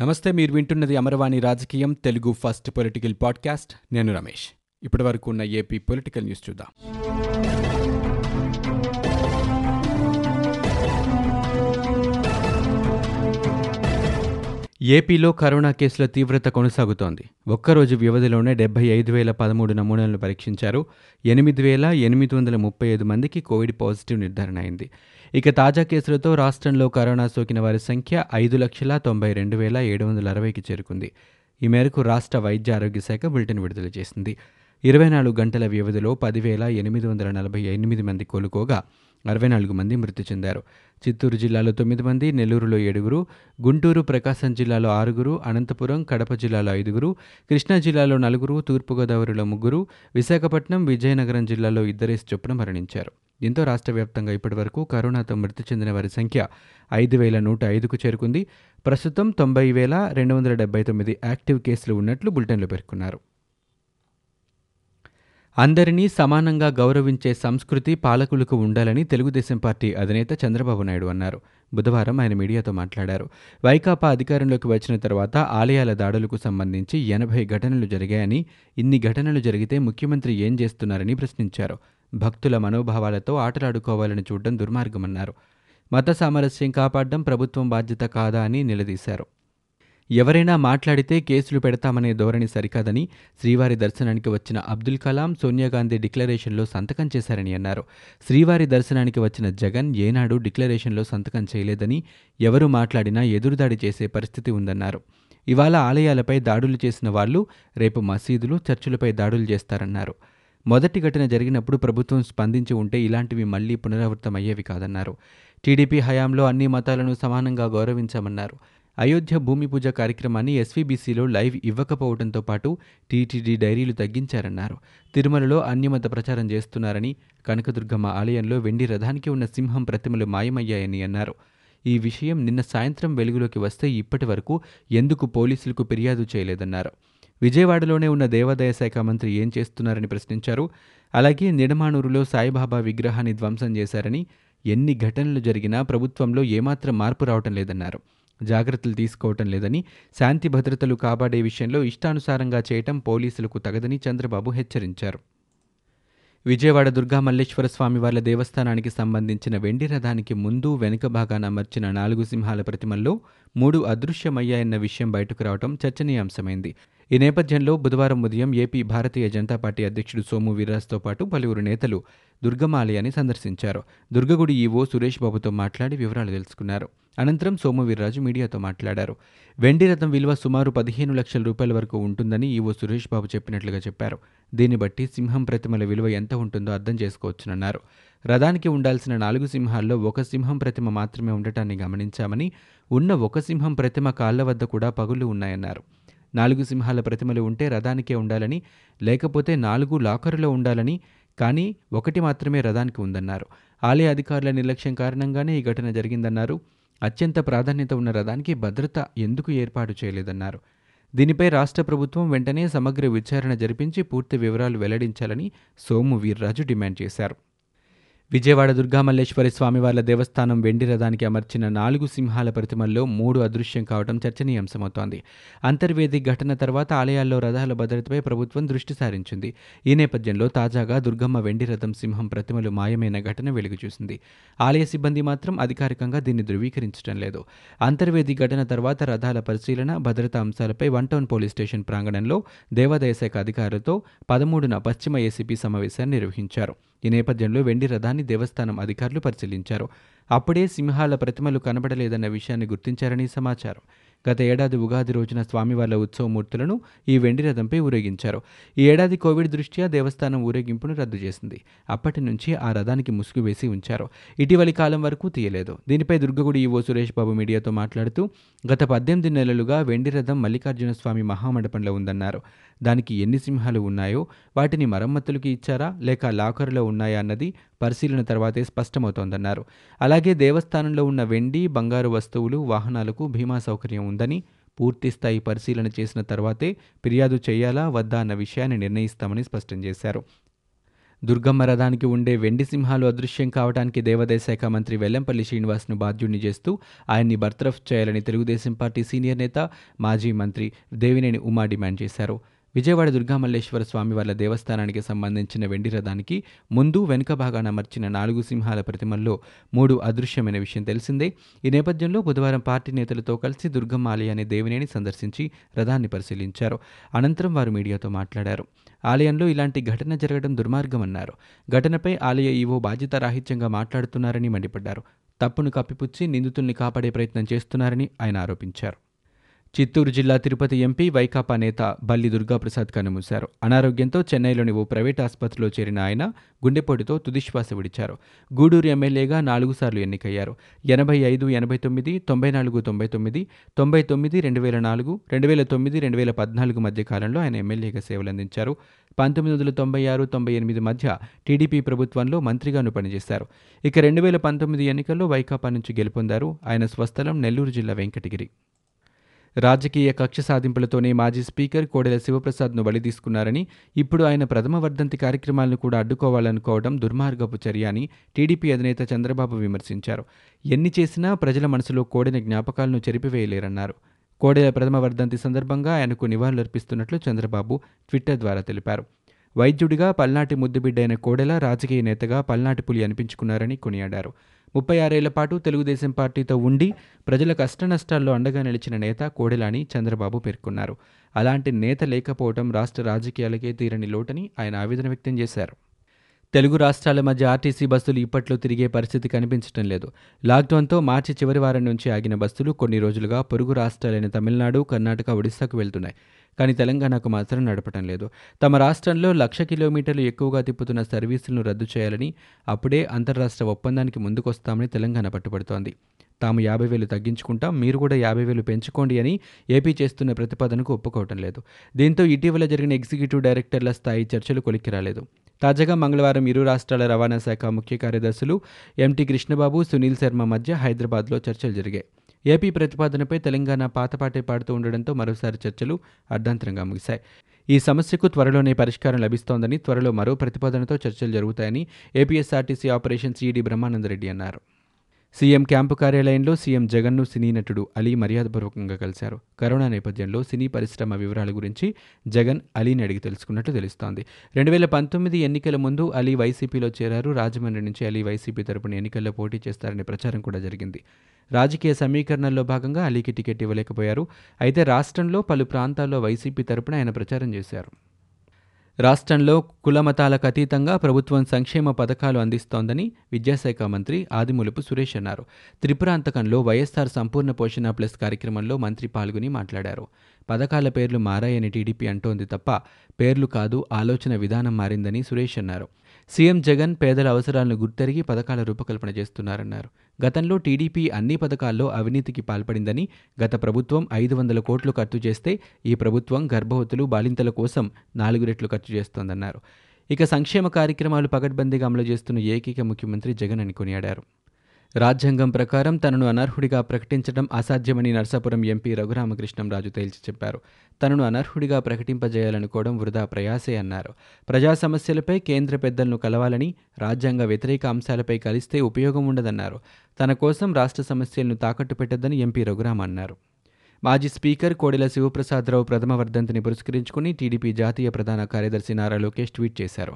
నమస్తే మీరు వింటున్నది అమరవాణి రాజకీయం తెలుగు ఫస్ట్ పొలిటికల్ పాడ్కాస్ట్. నేను రమేష్. ఇప్పటి వరకు ఉన్న ఏపీ పొలిటికల్ న్యూస్ చూద్దాం. ఏపీలో కరోనా కేసుల తీవ్రత కొనసాగుతోంది. ఒక్కరోజు వ్యవధిలోనే డెబ్బై ఐదు వేల పదమూడు నమూనాలను పరీక్షించారు. ఎనిమిది వేల ఎనిమిది వందల ముప్పై ఐదు మందికి కోవిడ్ పాజిటివ్ నిర్ధారణ అయింది. ఇక తాజా కేసులతో రాష్ట్రంలో కరోనా సోకిన వారి సంఖ్య ఐదు లక్షల తొంభై రెండు వేల ఏడు వందల అరవైకి చేరుకుంది. ఈ మేరకు రాష్ట్ర వైద్య ఆరోగ్య శాఖ బులెటిన్ విడుదల చేసింది. ఇరవై నాలుగు గంటల వ్యవధిలో పదివేల ఎనిమిది వందల నలభై ఎనిమిది మంది కోలుకోగా అరవై నాలుగు మంది మృతి చెందారు. చిత్తూరు జిల్లాలో తొమ్మిది మంది నెల్లూరులో ఏడుగురు గుంటూరు ప్రకాశం జిల్లాలో ఆరుగురు అనంతపురం కడప జిల్లాలో ఐదుగురు కృష్ణా జిల్లాలో నలుగురు తూర్పుగోదావరిలో ముగ్గురు విశాఖపట్నం విజయనగరం జిల్లాలో ఇద్దరేసి చొప్పున మరణించారు. దీంతో రాష్ట్ర వ్యాప్తంగా ఇప్పటివరకు కరోనాతో మృతి చెందిన వారి సంఖ్య ఐదు వేల నూట ఐదుకు చేరుకుంది. ప్రస్తుతం తొంభై వేల రెండు వందల డెబ్బై తొమ్మిది యాక్టివ్ కేసులు ఉన్నట్లు బులెటిన్లో పేర్కొన్నారు. అందరినీ సమానంగా గౌరవించే సంస్కృతి పాలకులకు ఉండాలని తెలుగుదేశం పార్టీ అధినేత చంద్రబాబు నాయుడు అన్నారు. బుధవారం ఆయన మీడియాతో మాట్లాడారు. వైకాపా అధికారంలోకి వచ్చిన తర్వాత ఆలయాల దాడులకు సంబంధించి ఎనభై ఘటనలు జరిగాయని ఇన్ని ఘటనలు జరిగితే ముఖ్యమంత్రి ఏం చేస్తున్నారని ప్రశ్నించారు. భక్తుల మనోభావాలతో ఆటలాడుకోవాలని చూడడం దుర్మార్గమన్నారు. మత సామరస్యం కాపాడడం ప్రభుత్వం బాధ్యత కాదా అని నిలదీశారు. ఎవరైనా మాట్లాడితే కేసులు పెడతామనే ధోరణి సరికాదని శ్రీవారి దర్శనానికి వచ్చిన అబ్దుల్ కలాం సోనియాగాంధీ డిక్లరేషన్లో సంతకం చేశారని అన్నారు. శ్రీవారి దర్శనానికి వచ్చిన జగన్ ఏనాడు డిక్లరేషన్లో సంతకం చేయలేదని ఎవరు మాట్లాడినా ఎదురుదాడి చేసే పరిస్థితి ఉందన్నారు. ఇవాళ ఆలయాలపై దాడులు చేసిన వాళ్ళు రేపు మసీదులు చర్చిలపై దాడులు చేస్తారన్నారు. మొదటి ఘటన జరిగినప్పుడు ప్రభుత్వం స్పందించి ఉంటే ఇలాంటివి మళ్ళీ పునరావృతమయ్యేవి కాదన్నారు. టీడీపీ హయాంలో అన్ని మతాలను సమానంగా గౌరవించామన్నారు. అయోధ్య భూమి పూజ కార్యక్రమాన్ని ఎస్వీబీసీలో లైవ్ ఇవ్వకపోవడంతో పాటు టీటీడీ డైరీలు తగ్గించారన్నారు. తిరుమలలో అన్యమత ప్రచారం చేస్తున్నారని కనకదుర్గమ్మ ఆలయంలో వెండి రథానికి ఉన్న సింహం ప్రతిమలు మాయమయ్యాయని అన్నారు. ఈ విషయం నిన్న సాయంత్రం వెలుగులోకి వస్తే ఇప్పటి వరకు ఎందుకు పోలీసులకు ఫిర్యాదు చేయలేదన్నారు. విజయవాడలోనే ఉన్న దేవాదాయ శాఖ మంత్రి ఏం చేస్తున్నారని ప్రశ్నించారు. అలాగే నిడమానూరులో సాయిబాబా విగ్రహాన్ని ధ్వంసం చేశారని ఎన్ని ఘటనలు జరిగినా ప్రభుత్వంలో ఏమాత్రం మార్పు రావటం లేదన్నారు. జాగ్రత్తలు తీసుకోవటం లేదని శాంతి భద్రతలు కాపాడే విషయంలో ఇష్టానుసారంగా చేయటం పోలీసులకు తగదని చంద్రబాబు హెచ్చరించారు. విజయవాడ దుర్గా మల్లేశ్వర స్వామివార్ల దేవస్థానానికి సంబంధించిన వెండి రథానికి ముందు వెనుక భాగాన అమర్చిన నాలుగు సింహాల ప్రతిమల్లో మూడు అదృశ్యమయ్యాయన్న విషయం బయటకు రావడం చర్చనీయాంశమైంది. ఈ నేపథ్యంలో బుధవారం ఉదయం ఏపీ భారతీయ జనతా పార్టీ అధ్యక్షుడు సోము వీర్రాజ్తో పాటు పలువురు నేతలు దుర్గమాలయాన్ని సందర్శించారు. దుర్గగుడి ఈవో సురేష్ బాబుతో మాట్లాడి వివరాలు తెలుసుకున్నారు. అనంతరం సోము వీర్రాజు మీడియాతో మాట్లాడారు. వెండి రథం విలువ సుమారు పదిహేను లక్షల రూపాయల వరకు ఉంటుందని ఈవో సురేష్ బాబు చెప్పినట్లుగా చెప్పారు. దీన్ని బట్టి సింహం ప్రతిమల విలువ ఎంత ఉంటుందో అర్థం చేసుకోవచ్చునన్నారు. రథానికి ఉండాల్సిన నాలుగు సింహాల్లో ఒక సింహం ప్రతిమ మాత్రమే ఉండటాన్ని గమనించామని ఉన్న ఒక సింహం ప్రతిమ కాళ్ళ వద్ద కూడా పగులు ఉన్నాయన్నారు. నాలుగు సింహాల ప్రతిమలు ఉంటే రథానికే ఉండాలని లేకపోతే నాలుగు లాకరులో ఉండాలని కానీ ఒకటి మాత్రమే రథానికి ఉందన్నారు. ఆలయ అధికారుల నిర్లక్ష్యం కారణంగానే ఈ ఘటన జరిగిందన్నారు. అత్యంత ప్రాధాన్యత ఉన్న రథానికి భద్రత ఎందుకు ఏర్పాటు చేయలేదన్నారు. దీనిపై రాష్ట్ర ప్రభుత్వం వెంటనే సమగ్ర విచారణ జరిపించి పూర్తి వివరాలు వెల్లడించాలని సోము వీర్రాజు డిమాండ్ చేశారు. విజయవాడ దుర్గామల్లేశ్వరి స్వామివార్ల దేవస్థానం వెండి రథానికి అమర్చిన నాలుగు సింహాల ప్రతిమల్లో మూడు అదృశ్యం కావడం చర్చనీయాంశమవుతోంది. అంతర్వేది ఘటన తర్వాత ఆలయాల్లో రథాల భద్రతపై ప్రభుత్వం దృష్టి సారించింది. ఈ నేపథ్యంలో తాజాగా దుర్గమ్మ వెండి రథం సింహం ప్రతిమలు మాయమైన ఘటన వెలుగుచూసింది. ఆలయ సిబ్బంది మాత్రం అధికారికంగా దీన్ని ధృవీకరించడం లేదు. అంతర్వేది ఘటన తర్వాత రథాల పరిశీలన భద్రతా అంశాలపై వన్ టౌన్ పోలీస్ స్టేషన్ ప్రాంగణంలో దేవాదాయ శాఖ అధికారులతో పదమూడున పశ్చిమ ఏసీపీ సమావేశాన్ని నిర్వహించారు. ఈ నేపథ్యంలో వెండి రథాన్ని దేవస్థానం అధికారులు పరిశీలించారు. అప్పుడే సింహాల ప్రతిమలు కనబడలేదన్న విషయాన్ని గుర్తించారని సమాచారం. గత ఏడాది ఉగాది రోజున స్వామివార్ల ఉత్సవమూర్తులను ఈ వెండి రథంపై ఊరేగించారు. ఈ ఏడాది కోవిడ్ దృష్ట్యా దేవస్థానం ఊరేగింపును రద్దు చేసింది. అప్పటి నుంచి ఆ రథానికి ముసుగు వేసి ఉంచారు. ఇటీవలి కాలం వరకు తీయలేదు. దీనిపై దుర్గగుడి ఈవో సురేష్ బాబు మీడియాతో మాట్లాడుతూ గత పద్దెనిమిది నెలలుగా వెండి రథం మల్లికార్జున స్వామి మహామండపంలో ఉందన్నారు. దానికి ఎన్ని సింహాలు ఉన్నాయో వాటిని మరమ్మతులకి ఇచ్చారా లేక లాకర్లో ఉన్నాయా అన్నది పరిశీలన తర్వాతే స్పష్టమవుతోందన్నారు. అలాగే దేవస్థానంలో ఉన్న వెండి బంగారు వస్తువులు వాహనాలకు బీమా సౌకర్యం ఉందని పూర్తిస్థాయి పరిశీలన చేసిన తర్వాతే ఫిర్యాదు చేయాలా వద్దా అన్న విషయాన్ని నిర్ణయిస్తామని స్పష్టం చేశారు. దుర్గమ్మ రథానికి ఉండే వెండి సింహాలు అదృశ్యం కావడానికి దేవాదాయ శాఖ మంత్రి వెల్లంపల్లి శ్రీనివాస్ను బాధ్యుడిని చేస్తూ ఆయన్ని బర్తరఫ్ చేయాలని తెలుగుదేశం పార్టీ సీనియర్ నేత మాజీ మంత్రి దేవినేని ఉమా డిమాండ్ చేశారు. విజయవాడ దుర్గామల్లేశ్వర స్వామివార్ల దేవస్థానానికి సంబంధించిన వెండి రథానికి ముందు వెనుక భాగాన అమర్చిన నాలుగు సింహాల ప్రతిమల్లో మూడు అదృశ్యమైన విషయం తెలిసిందే. ఈ నేపథ్యంలో బుధవారం పార్టీ నేతలతో కలిసి దుర్గమ్మ ఆలయాన్ని దేవినేని సందర్శించి రథాన్ని పరిశీలించారు. అనంతరం వారు మీడియాతో మాట్లాడారు. ఆలయంలో ఇలాంటి ఘటన జరగడం దుర్మార్గమన్నారు. ఘటనపై ఆలయ ఈవో బాధ్యతారాహిత్యంగా మాట్లాడుతున్నారని మండిపడ్డారు. తప్పును కప్పిపుచ్చి నిందితుల్ని కాపాడే ప్రయత్నం చేస్తున్నారని ఆయన ఆరోపించారు. చిత్తూరు జిల్లా తిరుపతి ఎంపీ వైకాపా నేత బల్లి దుర్గాప్రసాద్ కన్నుమూశారు అనారోగ్యంతో చెన్నైలోని ఓ ప్రైవేట్ ఆసుపత్రిలో చేరిన ఆయన గుండెపోటుతో తుదిశ్వాస విడిచారు. గూడూరు ఎమ్మెల్యేగా నాలుగు సార్లు ఎన్నికయ్యారు. ఎనభై ఐదు ఎనభై తొమ్మిది తొంభై నాలుగు తొంభై తొమ్మిది తొంభై తొమ్మిది రెండు వేల నాలుగు రెండు వేల తొమ్మిది రెండు వేల పద్నాలుగు మధ్య కాలంలో ఆయన ఎమ్మెల్యేగా సేవలందించారు. పంతొమ్మిది వందల తొంభై ఆరు తొంభై ఎనిమిది మధ్య టీడీపీ ప్రభుత్వంలో మంత్రిగాను పనిచేశారు. ఇక రెండు వేల పంతొమ్మిది ఎన్నికల్లో వైకాపా నుంచి గెలుపొందారు. ఆయన స్వస్థలం నెల్లూరు జిల్లా వెంకటగిరి. రాజకీయ కక్ష సాధింపులతోనే మాజీ స్పీకర్ కోడెల శివప్రసాద్ను బలి తీసుకున్నారని ఇప్పుడు ఆయన ప్రథమ వర్ధంతి కార్యక్రమాలను కూడా అడ్డుకోవాలనుకోవడం దుర్మార్గపు చర్య అని టీడీపీ అధినేత చంద్రబాబు విమర్శించారు. ఎన్ని చేసినా ప్రజల మనసులో కోడెల జ్ఞాపకాలను చెరిపివేయలేరన్నారు. కోడెల ప్రథమ వర్ధంతి సందర్భంగా ఆయనకు నివాళులర్పిస్తున్నట్లు చంద్రబాబు ట్విట్టర్ ద్వారా తెలిపారు. వైద్యుడిగా పల్నాటి ముద్దుబిడ్డైన కోడెల రాజకీయ నేతగా పల్నాటి పులి అనిపించుకున్నారని కొనియాడారు. ముప్పై ఆరేళ్ళ పాటు తెలుగుదేశం పార్టీతో ఉండి ప్రజల కష్టనష్టాల్లో అండగా నిలిచిన నేత కోడెల అని చంద్రబాబు పేర్కొన్నారు. అలాంటి నేత లేకపోవడం రాష్ట్ర రాజకీయాలకే తీరని లోటని ఆయన ఆవేదన వ్యక్తం చేశారు. తెలుగు రాష్ట్రాల మధ్య ఆర్టీసీ బస్సులు ఇప్పట్లో తిరిగే పరిస్థితి కనిపించడం లేదు. లాక్డౌన్తో మార్చి చివరి వారం నుంచి ఆగిన బస్సులు కొన్ని రోజులుగా పొరుగు రాష్ట్రాలైన తమిళనాడు కర్ణాటక ఒడిశాకు వెళ్తున్నాయి. కానీ తెలంగాణకు మాత్రం నడపటం లేదు. తమ రాష్ట్రంలో లక్ష కిలోమీటర్లు ఎక్కువగా తిప్పుతున్న సర్వీసులను రద్దు చేయాలని అప్పుడే అంతర్రాష్ట్ర ఒప్పందానికి ముందుకొస్తామని తెలంగాణ పట్టుబడుతోంది. తాము యాభై వేలు తగ్గించుకుంటాం మీరు కూడా యాభై వేలు పెంచుకోండి అని ఏపీ చేస్తున్న ప్రతిపాదనకు ఒప్పుకోవటం లేదు. దీంతో ఇటీవల జరిగిన ఎగ్జిక్యూటివ్ డైరెక్టర్ల స్థాయి చర్చలు కొలిక్కి రాలేదు. తాజాగా మంగళవారం ఇరు రాష్ట్రాల రవాణా శాఖ ముఖ్య కార్యదర్శులు ఎంటీ కృష్ణబాబు సునీల్ శర్మ మధ్య హైదరాబాద్లో చర్చలు జరిగాయి. ఏపీ ప్రతిపాదనపై తెలంగాణ పాతపాటే పాడుతూ ఉండడంతో మరోసారి చర్చలు అర్ధాంతరంగా ముగిశాయి. ఈ సమస్యకు త్వరలోనే పరిష్కారం లభిస్తోందని త్వరలో మరో ప్రతిపాదనతో చర్చలు జరుగుతాయని ఏపీఎస్ఆర్టీసీ ఆపరేషన్స్ ఈడీ బ్రహ్మానందరెడ్డి అన్నారు. సీఎం క్యాంపు కార్యాలయంలో సీఎం జగన్ను సినీ నటుడు అలీ మర్యాదపూర్వకంగా కలిశారు. కరోనా నేపథ్యంలో సినీ పరిశ్రమ వివరాల గురించి జగన్ అలీని అడిగి తెలుసుకున్నట్టు తెలుస్తోంది. రెండు వేల పంతొమ్మిది ఎన్నికల ముందు అలీ వైసీపీలో చేరారు. రాజమండ్రి నుంచి అలీ వైసీపీ తరపున ఎన్నికల్లో పోటీ చేస్తారనే ప్రచారం కూడా జరిగింది. రాజకీయ సమీకరణల్లో భాగంగా అలీకి టికెట్ ఇవ్వలేకపోయారు. అయితే రాష్ట్రంలో పలు ప్రాంతాల్లో వైసీపీ తరపున ఆయన ప్రచారం చేశారు. రాష్ట్రంలో కులమతాలకు అతీతంగా ప్రభుత్వం సంక్షేమ పథకాలు అందిస్తోందని విద్యాశాఖ మంత్రి ఆదిమూలపు సురేష్ అన్నారు. త్రిపురాంతకంలో వైఎస్ఆర్ సంపూర్ణ పోషణ ప్లస్ కార్యక్రమంలో మంత్రి పాల్గొని మాట్లాడారు. పథకాల పేర్లు మారాయని టీడీపీ అంటోంది తప్ప పేర్లు కాదు ఆలోచన విధానం మారిందని సురేష్ అన్నారు. సీఎం జగన్ పేదల అవసరాలను గుర్తెరిగి పథకాల రూపకల్పన చేస్తున్నారన్నారు. గతంలో టీడీపీ అన్ని పథకాల్లో అవినీతికి పాల్పడిందని గత ప్రభుత్వం ఐదు వందల కోట్లు ఖర్చు చేస్తే ఈ ప్రభుత్వం గర్భవతులు బాలింతల కోసం నాలుగు రెట్లు ఖర్చు చేస్తోందన్నారు. ఇక సంక్షేమ కార్యక్రమాలు పగడ్బందీగా అమలు చేస్తున్న ఏకైక ముఖ్యమంత్రి జగన్ అని కొనియాడారు. రాజ్యాంగం ప్రకారం తనను అనర్హుడిగా ప్రకటించడం అసాధ్యమని నర్సాపురం ఎంపీ రఘురామకృష్ణంరాజు తేల్చి చెప్పారు. తనను అనర్హుడిగా ప్రకటింపజేయాలనుకోవడం వృధా ప్రయాసే అన్నారు. ప్రజా సమస్యలపై కేంద్ర పెద్దలను కలవాలని రాజ్యాంగ వ్యతిరేక అంశాలపై కలిస్తే ఉపయోగం ఉండదన్నారు. తన కోసం రాష్ట్ర సమస్యలను తాకట్టు పెట్టద్దని ఎంపీ రఘురామ అన్నారు. మాజీ స్పీకర్ కోడెల శివప్రసాదరావు ప్రథమ వర్ధంతిని పురస్కరించుకుని టీడీపీ జాతీయ ప్రధాన కార్యదర్శి నారా లోకేష్ ట్వీట్ చేశారు.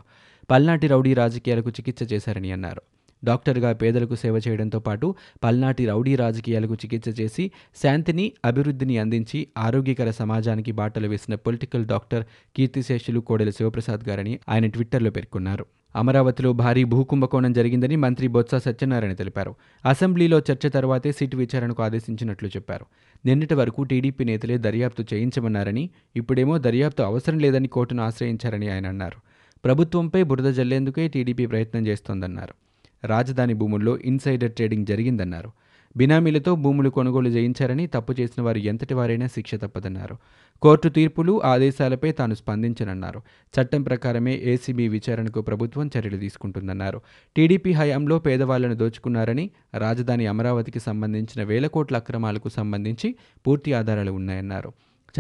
పల్నాటి రౌడీ రాజకీయాలకు చికిత్స చేశారని అన్నారు. డాక్టర్గా పేదలకు సేవ చేయడంతో పాటు పల్నాటి రౌడీ రాజకీయాలకు చికిత్స చేసి శాంతిని అభివృద్ధిని అందించి ఆరోగ్యకర సమాజానికి బాటలు వేసిన పొలిటికల్ డాక్టర్ కీర్తిశేషులు కోడెల శివప్రసాద్ గారని ఆయన ట్విట్టర్లో పేర్కొన్నారు. అమరావతిలో భారీ భూకుంభకోణం జరిగిందని మంత్రి బొత్స సత్యనారాయణ తెలిపారు. అసెంబ్లీలో చర్చ తర్వాతే సీటు విచారణకు ఆదేశించినట్లు చెప్పారు. నిన్నటి వరకు టీడీపీ నేతలే దర్యాప్తు చేయించమన్నారని ఇప్పుడేమో దర్యాప్తు అవసరం లేదని కోర్టును ఆశ్రయించారని ఆయన అన్నారు. ప్రభుత్వంపై బురద జల్లేందుకే టీడీపీ ప్రయత్నం చేస్తోందన్నారు. రాజధాని భూముల్లో ఇన్సైడర్ ట్రేడింగ్ జరిగిందన్నారు. బినామీలతో భూములు కొనుగోలు చేయించారని తప్పు చేసిన వారు ఎంతటి వారైనా శిక్ష తప్పదన్నారు. కోర్టు తీర్పులు ఆదేశాలపై తాను స్పందించనన్నారు. చట్టం ప్రకారమే ఏసీబీ విచారణకు ప్రభుత్వం చర్యలు తీసుకుంటుందన్నారు. టీడీపీ హయాంలో పేదవాళ్ళను దోచుకున్నారని రాజధాని అమరావతికి సంబంధించిన వేల కోట్ల అక్రమాలకు సంబంధించి పూర్తి ఆధారాలు ఉన్నాయన్నారు.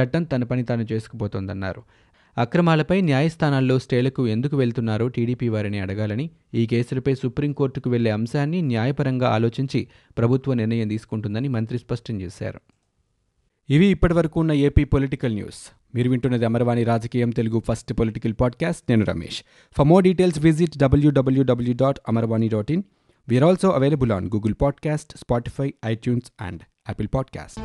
చట్టం తన పని తాను చేసుకుపోతోందన్నారు. అక్రమాలపై న్యాయస్థానాల్లో స్టేలకు ఎందుకు వెళ్తున్నారో టీడీపీ వారిని అడగాలని ఈ కేసులపై సుప్రీంకోర్టుకు వెళ్ళే అంశాన్ని న్యాయపరంగా ఆలోచించి ప్రభుత్వ నిర్ణయం తీసుకుంటుందని మంత్రి స్పష్టం చేశారు. ఇవి ఇప్పటివరకు ఉన్న ఏపీ పొలిటికల్ న్యూస్. మీరు వింటున్నది అమరవాణి రాజకీయం తెలుగు ఫస్ట్ పొలిటికల్ పాడ్కాస్ట్. నేను Ramesh. For more details visit W W W dot Amarvani dot in we are also available on Google podcast Spotify iTunes and Apple podcast